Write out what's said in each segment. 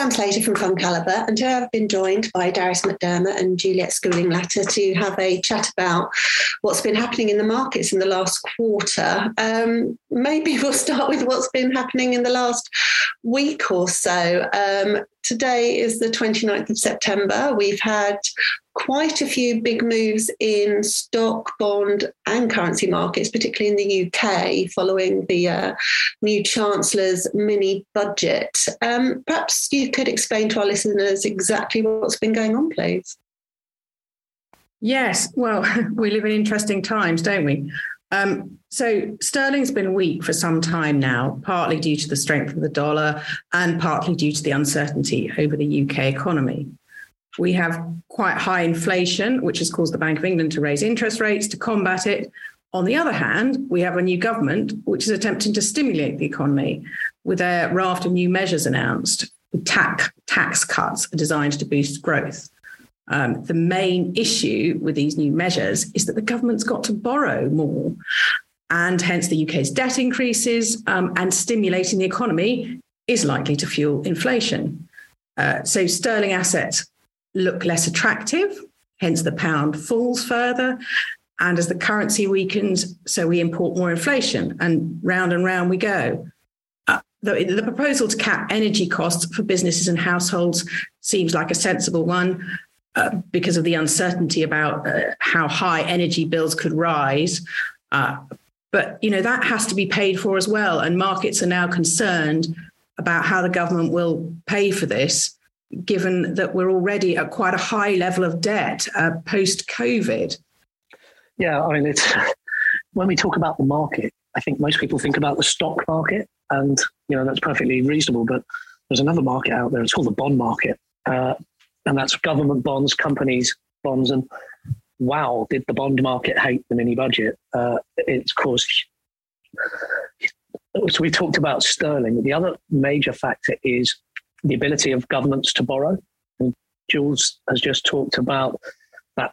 Sam Slater from Fund Calibre, and today I've been joined by Darius McDermott and Juliet Schooling Latter to have a chat about what's been happening in the markets in the last quarter. Um, maybe we'll start with what's been happening in the last week or so. Um, today is the 29th of September. We've had quite a few big moves in stock, bond, and currency markets, particularly in the UK, following the uh, new Chancellor's mini budget. Um, perhaps you could explain to our listeners exactly what's been going on, please. Yes, well, we live in interesting times, don't we? Um, so sterling's been weak for some time now, partly due to the strength of the dollar and partly due to the uncertainty over the UK economy. We have quite high inflation, which has caused the Bank of England to raise interest rates to combat it. On the other hand, we have a new government which is attempting to stimulate the economy with a raft of new measures announced. Tax, tax cuts are designed to boost growth. Um, the main issue with these new measures is that the government's got to borrow more, and hence the UK's debt increases um, and stimulating the economy is likely to fuel inflation. Uh, so sterling assets look less attractive, hence the pound falls further. And as the currency weakens, so we import more inflation, and round and round we go. Uh, the, the proposal to cap energy costs for businesses and households seems like a sensible one. Uh, because of the uncertainty about uh, how high energy bills could rise. Uh, but you know that has to be paid for as well, and markets are now concerned about how the government will pay for this, given that we're already at quite a high level of debt uh, post COVID. Yeah, I mean it's when we talk about the market, I think most people think about the stock market, and you know that's perfectly reasonable. But there's another market out there. It's called the bond market. Uh, and that's government bonds, companies bonds, and wow, did the bond market hate the mini budget? Uh, it's caused. So we talked about sterling. The other major factor is the ability of governments to borrow. And Jules has just talked about that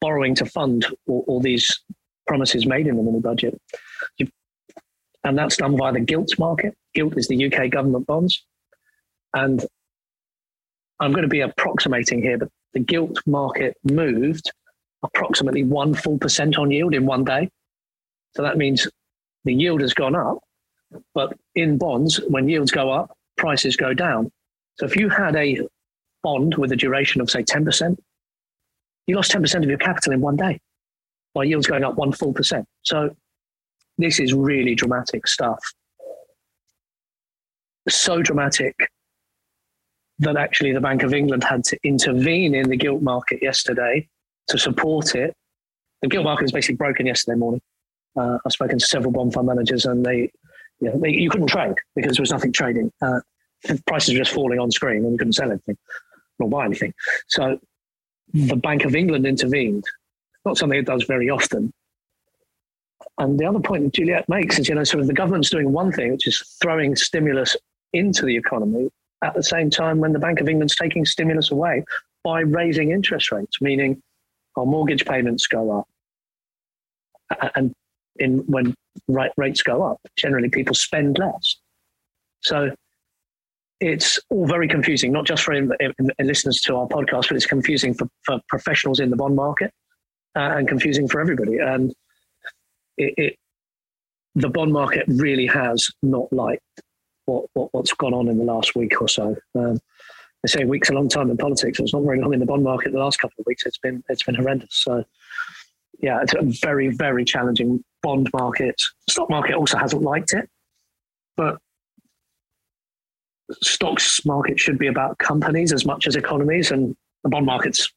borrowing to fund all, all these promises made in the mini budget. and that's done via the gilt market. Gilt is the UK government bonds. And I'm going to be approximating here, but the gilt market moved approximately one full percent on yield in one day. So that means the yield has gone up, but in bonds, when yields go up, prices go down. So if you had a bond with a duration of say 10%, you lost 10% of your capital in one day while yields going up one full percent. So this is really dramatic stuff. So dramatic that actually the Bank of England had to intervene in the gilt market yesterday to support it. The gilt market was basically broken yesterday morning. Uh, I've spoken to several bond fund managers, and they, you, know, they, you couldn't trade because there was nothing trading. Uh, prices were just falling on screen, and you couldn't sell anything or buy anything. So the Bank of England intervened. Not something it does very often. And the other point that Juliet makes is, you know, sort of the government's doing one thing, which is throwing stimulus into the economy, at the same time when the Bank of England's taking stimulus away by raising interest rates, meaning our mortgage payments go up. And in when rates go up, generally people spend less. So it's all very confusing, not just for in, in, listeners to our podcast, but it's confusing for, for professionals in the bond market uh, and confusing for everybody. And it, it, the bond market really has not liked what, what what's gone on in the last week or so. Um, they say week's a long time in politics. It's not very long in the bond market. The last couple of weeks, it's been it's been horrendous. So, yeah, it's a very very challenging bond market. Stock market also hasn't liked it, but stocks market should be about companies as much as economies, and the bond market's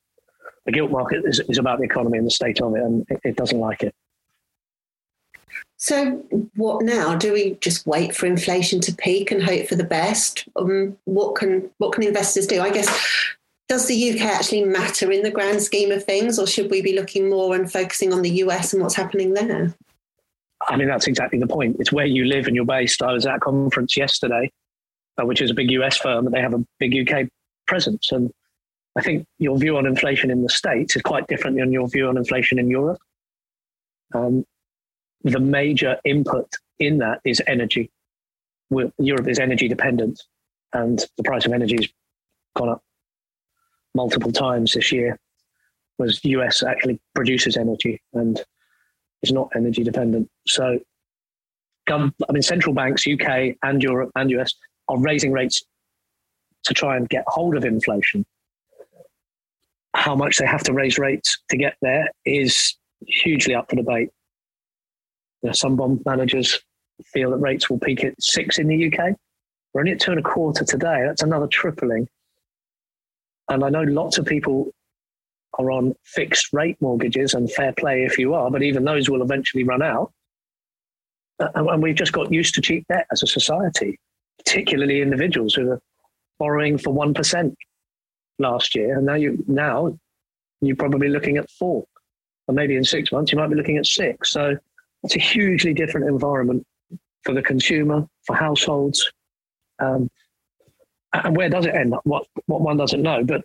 the gilt market is, is about the economy and the state of it, and it, it doesn't like it. So, what now? Do we just wait for inflation to peak and hope for the best? Um, what can what can investors do? I guess does the UK actually matter in the grand scheme of things, or should we be looking more and focusing on the US and what's happening there? I mean, that's exactly the point. It's where you live and you're based. I was at a conference yesterday, uh, which is a big US firm, and they have a big UK presence. And I think your view on inflation in the States is quite different than your view on inflation in Europe. Um, the major input in that is energy. We're, Europe is energy dependent. and the price of energy has gone up multiple times this year. Was US actually produces energy and is not energy dependent. So, I mean, central banks, UK and Europe and US, are raising rates to try and get hold of inflation. How much they have to raise rates to get there is hugely up for debate. You know, some bond managers feel that rates will peak at six in the UK. We're only at two and a quarter today. That's another tripling. And I know lots of people are on fixed rate mortgages and fair play if you are, but even those will eventually run out. And we've just got used to cheap debt as a society, particularly individuals who are borrowing for 1% last year. And now you now you're probably looking at four. And maybe in six months you might be looking at six. So it's a hugely different environment for the consumer, for households. Um, and where does it end? What what one doesn't know. But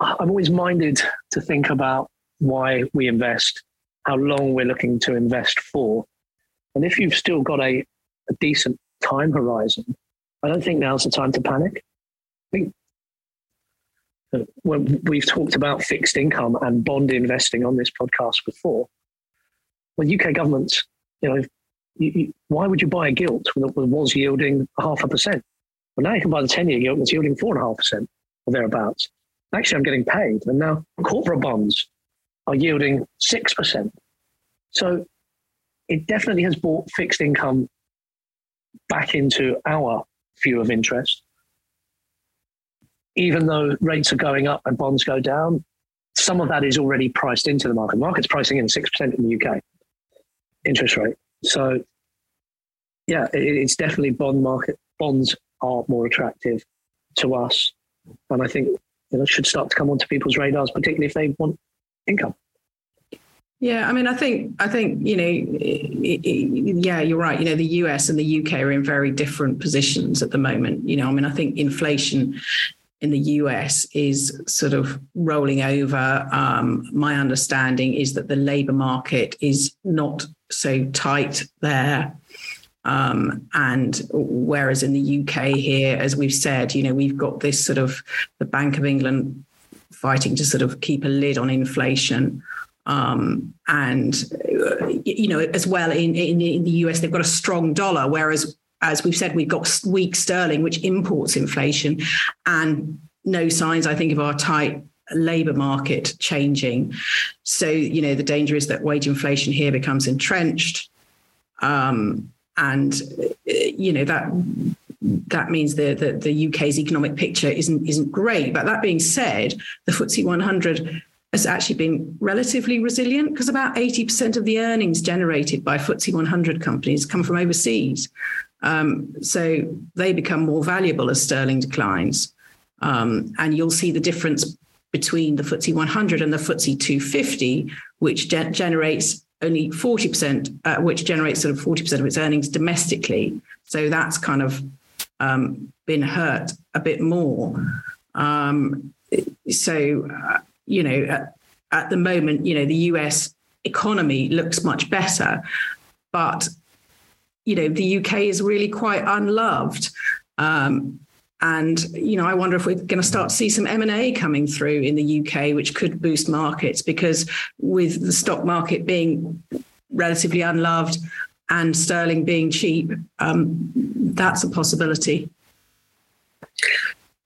I'm always minded to think about why we invest, how long we're looking to invest for. And if you've still got a, a decent time horizon, I don't think now's the time to panic. I think when we've talked about fixed income and bond investing on this podcast before, well, UK governments, you know, you, you, why would you buy a gilt that was yielding half a percent? Well, now you can buy the 10 year gilt that's yielding four and a half percent or thereabouts. Actually, I'm getting paid. And now corporate bonds are yielding 6%. So it definitely has brought fixed income back into our view of interest. Even though rates are going up and bonds go down, some of that is already priced into the market. The market's pricing in 6% in the UK interest rate. So, yeah, it's definitely bond market. Bonds are more attractive to us. And I think you know, should start to come onto people's radars, particularly if they want income. Yeah, I mean, I think, I think, you know, it, it, yeah, you're right. You know, the US and the UK are in very different positions at the moment. You know, I mean, I think inflation in the US is sort of rolling over. Um, my understanding is that the labour market is not so tight there. Um, and whereas in the UK here, as we've said, you know, we've got this sort of the Bank of England fighting to sort of keep a lid on inflation. Um, and you know, as well in, in in the US, they've got a strong dollar, whereas as we've said, we've got weak sterling, which imports inflation, and no signs, I think, of our tight labor market changing. So, you know, the danger is that wage inflation here becomes entrenched. Um, and you know that that means the, the, the UK's economic picture isn't isn't great. But that being said, the FTSE 100 has actually been relatively resilient because about 80% of the earnings generated by FTSE 100 companies come from overseas. Um, so they become more valuable as sterling declines. Um, and you'll see the difference between the FTSE 100 and the FTSE 250, which ge- generates only 40%, uh, which generates sort of 40% of its earnings domestically. So that's kind of um, been hurt a bit more. Um, so, uh, you know, at, at, the moment, you know, the US economy looks much better, but, you know, the UK is really quite unloved. Um, and you know, I wonder if we're going to start to see some M and A coming through in the UK, which could boost markets because with the stock market being relatively unloved and sterling being cheap, um, that's a possibility.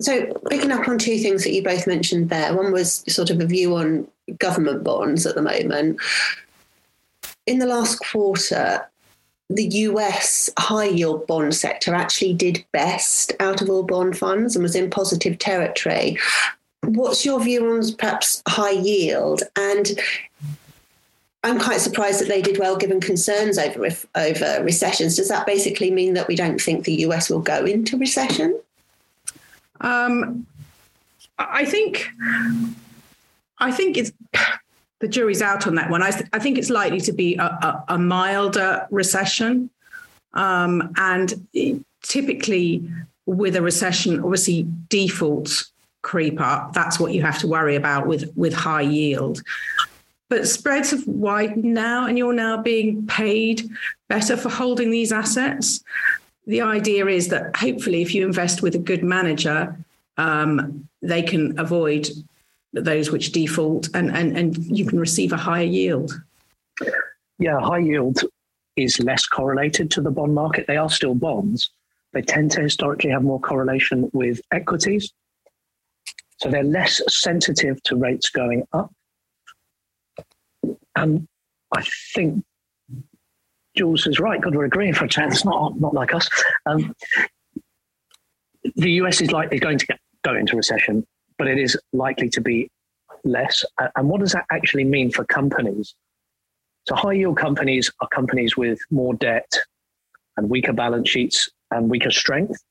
So, picking up on two things that you both mentioned there, one was sort of a view on government bonds at the moment. In the last quarter, the US high yield bond sector actually did best out of all bond funds and was in positive territory. What's your view on perhaps high yield? And I'm quite surprised that they did well given concerns over over recessions. Does that basically mean that we don't think the US will go into recession? Um, I think I think it's the jury's out on that one. I, th- I think it's likely to be a, a, a milder recession. Um, and typically, with a recession, obviously defaults creep up. That's what you have to worry about with, with high yield. But spreads have widened now, and you're now being paid better for holding these assets. the idea is that hopefully, if you invest with a good manager, um, they can avoid those which default and, and, and you can receive a higher yield. Yeah, high yield is less correlated to the bond market. They are still bonds. They tend to historically have more correlation with equities. So they're less sensitive to rates going up. And I think Jules is right. God, we're agreeing for a chance. It's not not like us. Um, the US is likely going to get, go into recession, but it is likely to be less. And what does that actually mean for companies? So high yield companies are companies with more debt and weaker balance sheets and weaker strength.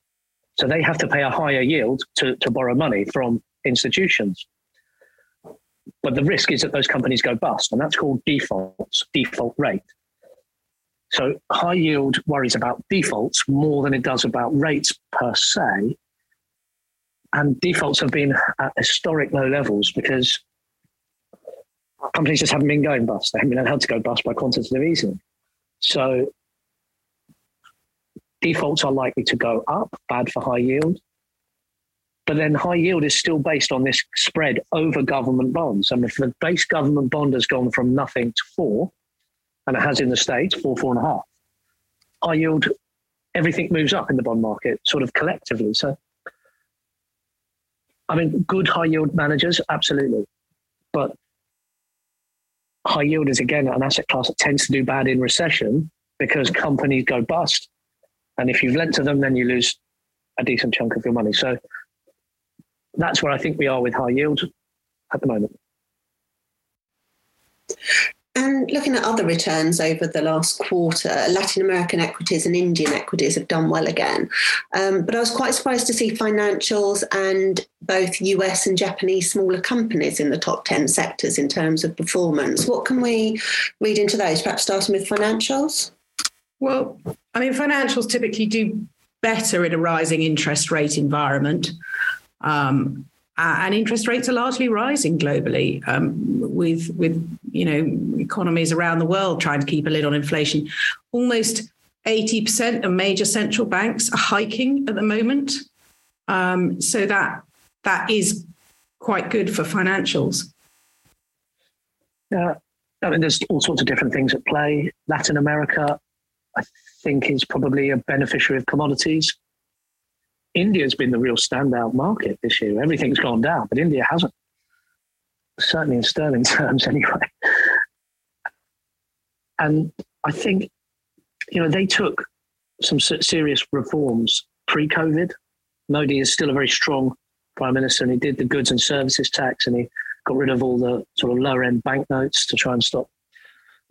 So they have to pay a higher yield to, to borrow money from institutions. But the risk is that those companies go bust, and that's called defaults, default rate. So high yield worries about defaults more than it does about rates per se. And defaults have been at historic low levels because companies just haven't been going bust. They haven't been allowed to go bust by quantitative easing. So defaults are likely to go up, bad for high yield. But then high yield is still based on this spread over government bonds. And if the base government bond has gone from nothing to four, and it has in the States, four, four and a half, high yield, everything moves up in the bond market sort of collectively. So, I mean, good high yield managers, absolutely. But high yield is again an asset class that tends to do bad in recession because companies go bust. And if you've lent to them, then you lose a decent chunk of your money. So that's where I think we are with high yield at the moment. And looking at other returns over the last quarter, Latin American equities and Indian equities have done well again. Um, but I was quite surprised to see financials and both US and Japanese smaller companies in the top 10 sectors in terms of performance. What can we read into those? Perhaps starting with financials? Well, I mean, financials typically do better in a rising interest rate environment. Um, and interest rates are largely rising globally, um, with with you know economies around the world trying to keep a lid on inflation. Almost eighty percent of major central banks are hiking at the moment, um, so that that is quite good for financials. Yeah, I mean, there's all sorts of different things at play. Latin America, I think, is probably a beneficiary of commodities. India's been the real standout market this year. Everything's gone down, but India hasn't. Certainly in sterling terms, anyway. And I think, you know, they took some serious reforms pre COVID. Modi is still a very strong prime minister, and he did the goods and services tax, and he got rid of all the sort of lower end banknotes to try and stop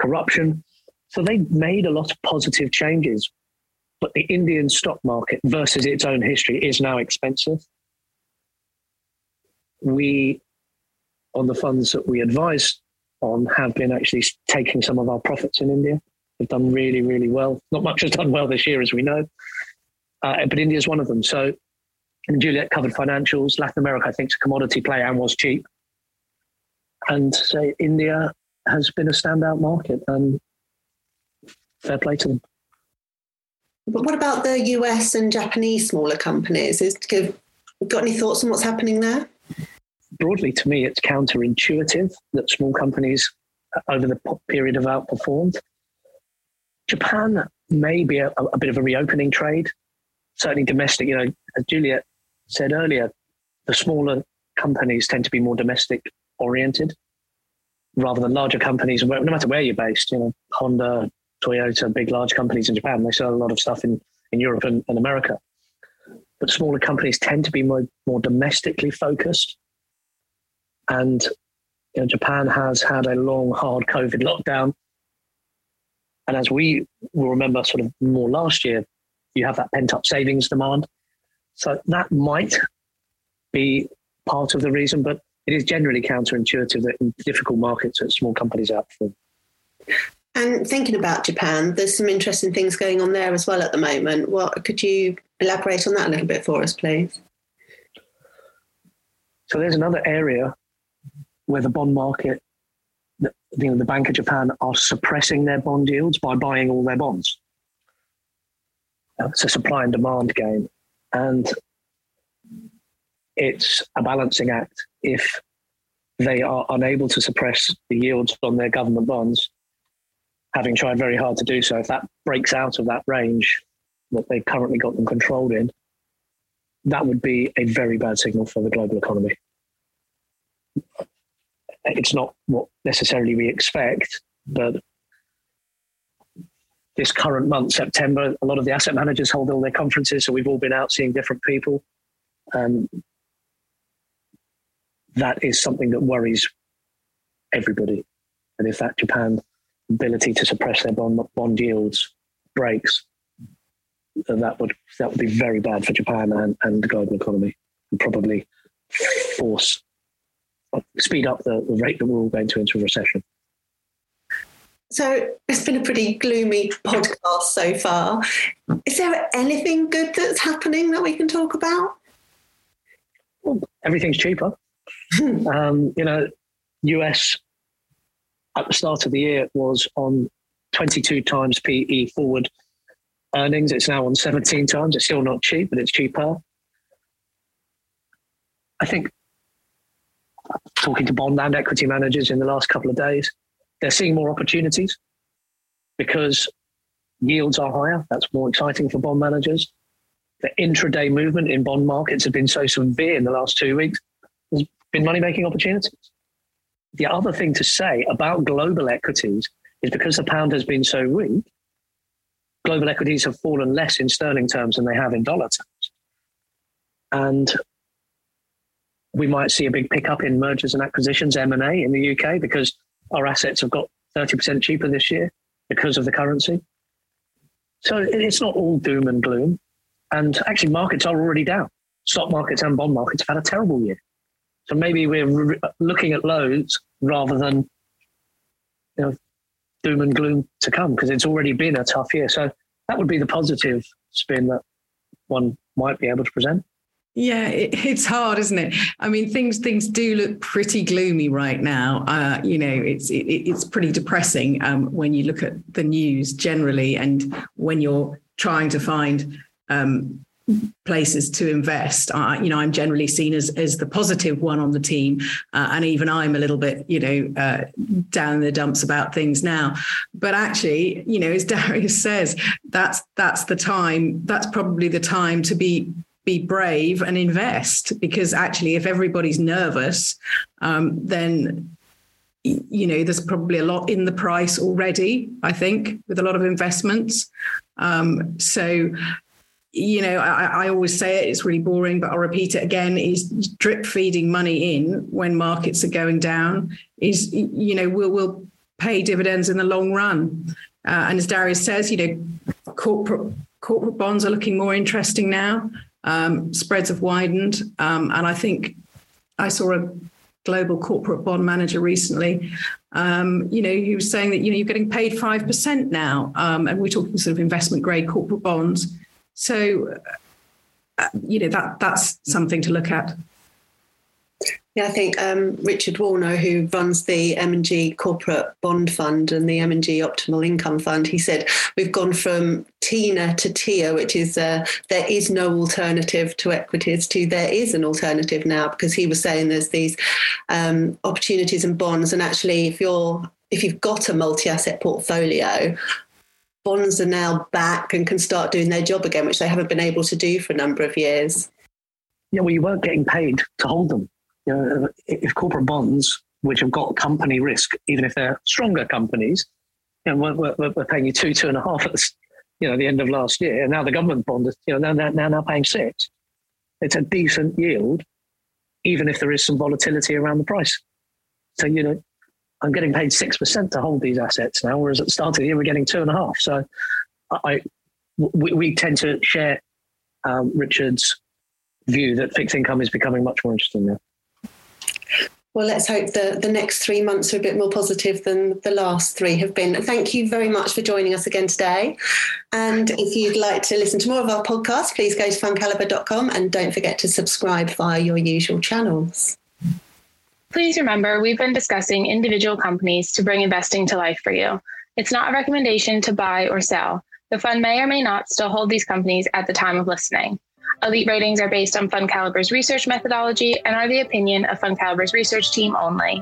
corruption. So they made a lot of positive changes but the Indian stock market versus its own history is now expensive. We, on the funds that we advise on, have been actually taking some of our profits in India. We've done really, really well. Not much has done well this year, as we know, uh, but India is one of them. So, and Juliet covered financials. Latin America, I think, is a commodity play and was cheap. And India has been a standout market, and fair play to them. But what about the US and Japanese smaller companies? Is got any thoughts on what's happening there? Broadly, to me, it's counterintuitive that small companies over the period have outperformed. Japan may be a, a bit of a reopening trade, certainly domestic. You know, as Juliet said earlier, the smaller companies tend to be more domestic oriented rather than larger companies. No matter where you're based, you know, Honda, Toyota, big, large companies in Japan. They sell a lot of stuff in, in Europe and, and America. But smaller companies tend to be more, more domestically focused. And you know, Japan has had a long, hard COVID lockdown. And as we will remember, sort of more last year, you have that pent up savings demand. So that might be part of the reason, but it is generally counterintuitive that in difficult markets that small companies outperform. And thinking about Japan, there's some interesting things going on there as well at the moment. What could you elaborate on that a little bit for us, please? So there's another area where the bond market, the, you know, the Bank of Japan are suppressing their bond yields by buying all their bonds. it's a supply and demand game, and it's a balancing act. If they are unable to suppress the yields on their government bonds, having tried very hard to do so, if that breaks out of that range that they've currently got them controlled in, that would be a very bad signal for the global economy. It's not what necessarily we expect, but this current month, September, a lot of the asset managers hold all their conferences, so we've all been out seeing different people. Um, that is something that worries everybody. And if that Japan ability to suppress their bond, bond yields breaks, that would that would be very bad for Japan and, and the global economy, and probably force speed up the, the rate that we're all going to enter a recession. So it's been a pretty gloomy podcast so far. Is there anything good that's happening that we can talk about? Well, everything's cheaper. um, you know, US at the start of the year it was on 22 times PE forward earnings. It's now on 17 times. It's still not cheap, but it's cheaper. I think talking to bond and equity managers in the last couple of days, they're seeing more opportunities because yields are higher. That's more exciting for bond managers. The intraday movement in bond markets has been so severe in the last two weeks. There's been money making opportunities. The other thing to say about global equities is because the pound has been so weak, global equities have fallen less in sterling terms than they have in dollar terms. And we might see a big pickup in mergers and acquisitions, M&A in the UK because our assets have got 30% cheaper this year because of the currency. So it's not all doom and gloom. And actually, markets are already down. Stock markets and bond markets have had a terrible year. So maybe we're re- looking at lows rather than you know doom and gloom to come because it's already been a tough year. So that would be the positive spin that one might be able to present. Yeah, it, it's hard, isn't it? I mean, things things do look pretty gloomy right now. Uh, you know, it's it, it's pretty depressing um, when you look at the news generally, and when you're trying to find um, places to invest. Uh, you know, I'm generally seen as as the positive one on the team, uh, and even I'm a little bit, you know, uh, down in the dumps about things now. But actually, you know, as Darius says, that's that's the time. That's probably the time to be be brave and invest because actually if everybody's nervous um, then you know there's probably a lot in the price already i think with a lot of investments um, so you know I, I, always say it it's really boring but i'll repeat it again is drip feeding money in when markets are going down is you know will will pay dividends in the long run uh, and as darius says you know corporate corporate bonds are looking more interesting now um, spreads have widened, um, and I think I saw a global corporate bond manager recently. Um, you know, he was saying that you know you're getting paid five percent now, um, and we're talking sort of investment grade corporate bonds. So, uh, you know that that's something to look at. Yeah, I think um, Richard Woolnough, who runs the M&G Corporate Bond Fund and the M&G Optimal Income Fund, he said we've gone from TINA to TIA, which is uh, there is no alternative to equities, to there is an alternative now because he was saying there's these um, opportunities in bonds, and actually, if you're if you've got a multi-asset portfolio, bonds are now back and can start doing their job again, which they haven't been able to do for a number of years. Yeah, well, you weren't getting paid to hold them you know, if corporate bonds, which have got company risk, even if they're stronger companies, know, we're, we're, we're paying you two, two and a half at the, you know, the end of last year. And now the government bond is, you know, now, now, now paying six. It's a decent yield, even if there is some volatility around the price. So, you know, I'm getting paid 6% to hold these assets now, whereas at the start of the year, we're getting two and a half. So I, we, we tend to share um, Richard's view that fixed income is becoming much more interesting now. Well, let's hope the, the next three months are a bit more positive than the last three have been. Thank you very much for joining us again today. And if you'd like to listen to more of our podcast, please go to fundcalibre.com and don't forget to subscribe via your usual channels. Please remember, we've been discussing individual companies to bring investing to life for you. It's not a recommendation to buy or sell. The fund may or may not still hold these companies at the time of listening. Elite ratings are based on FundCalibre's research methodology and are the opinion of FundCalibre's research team only.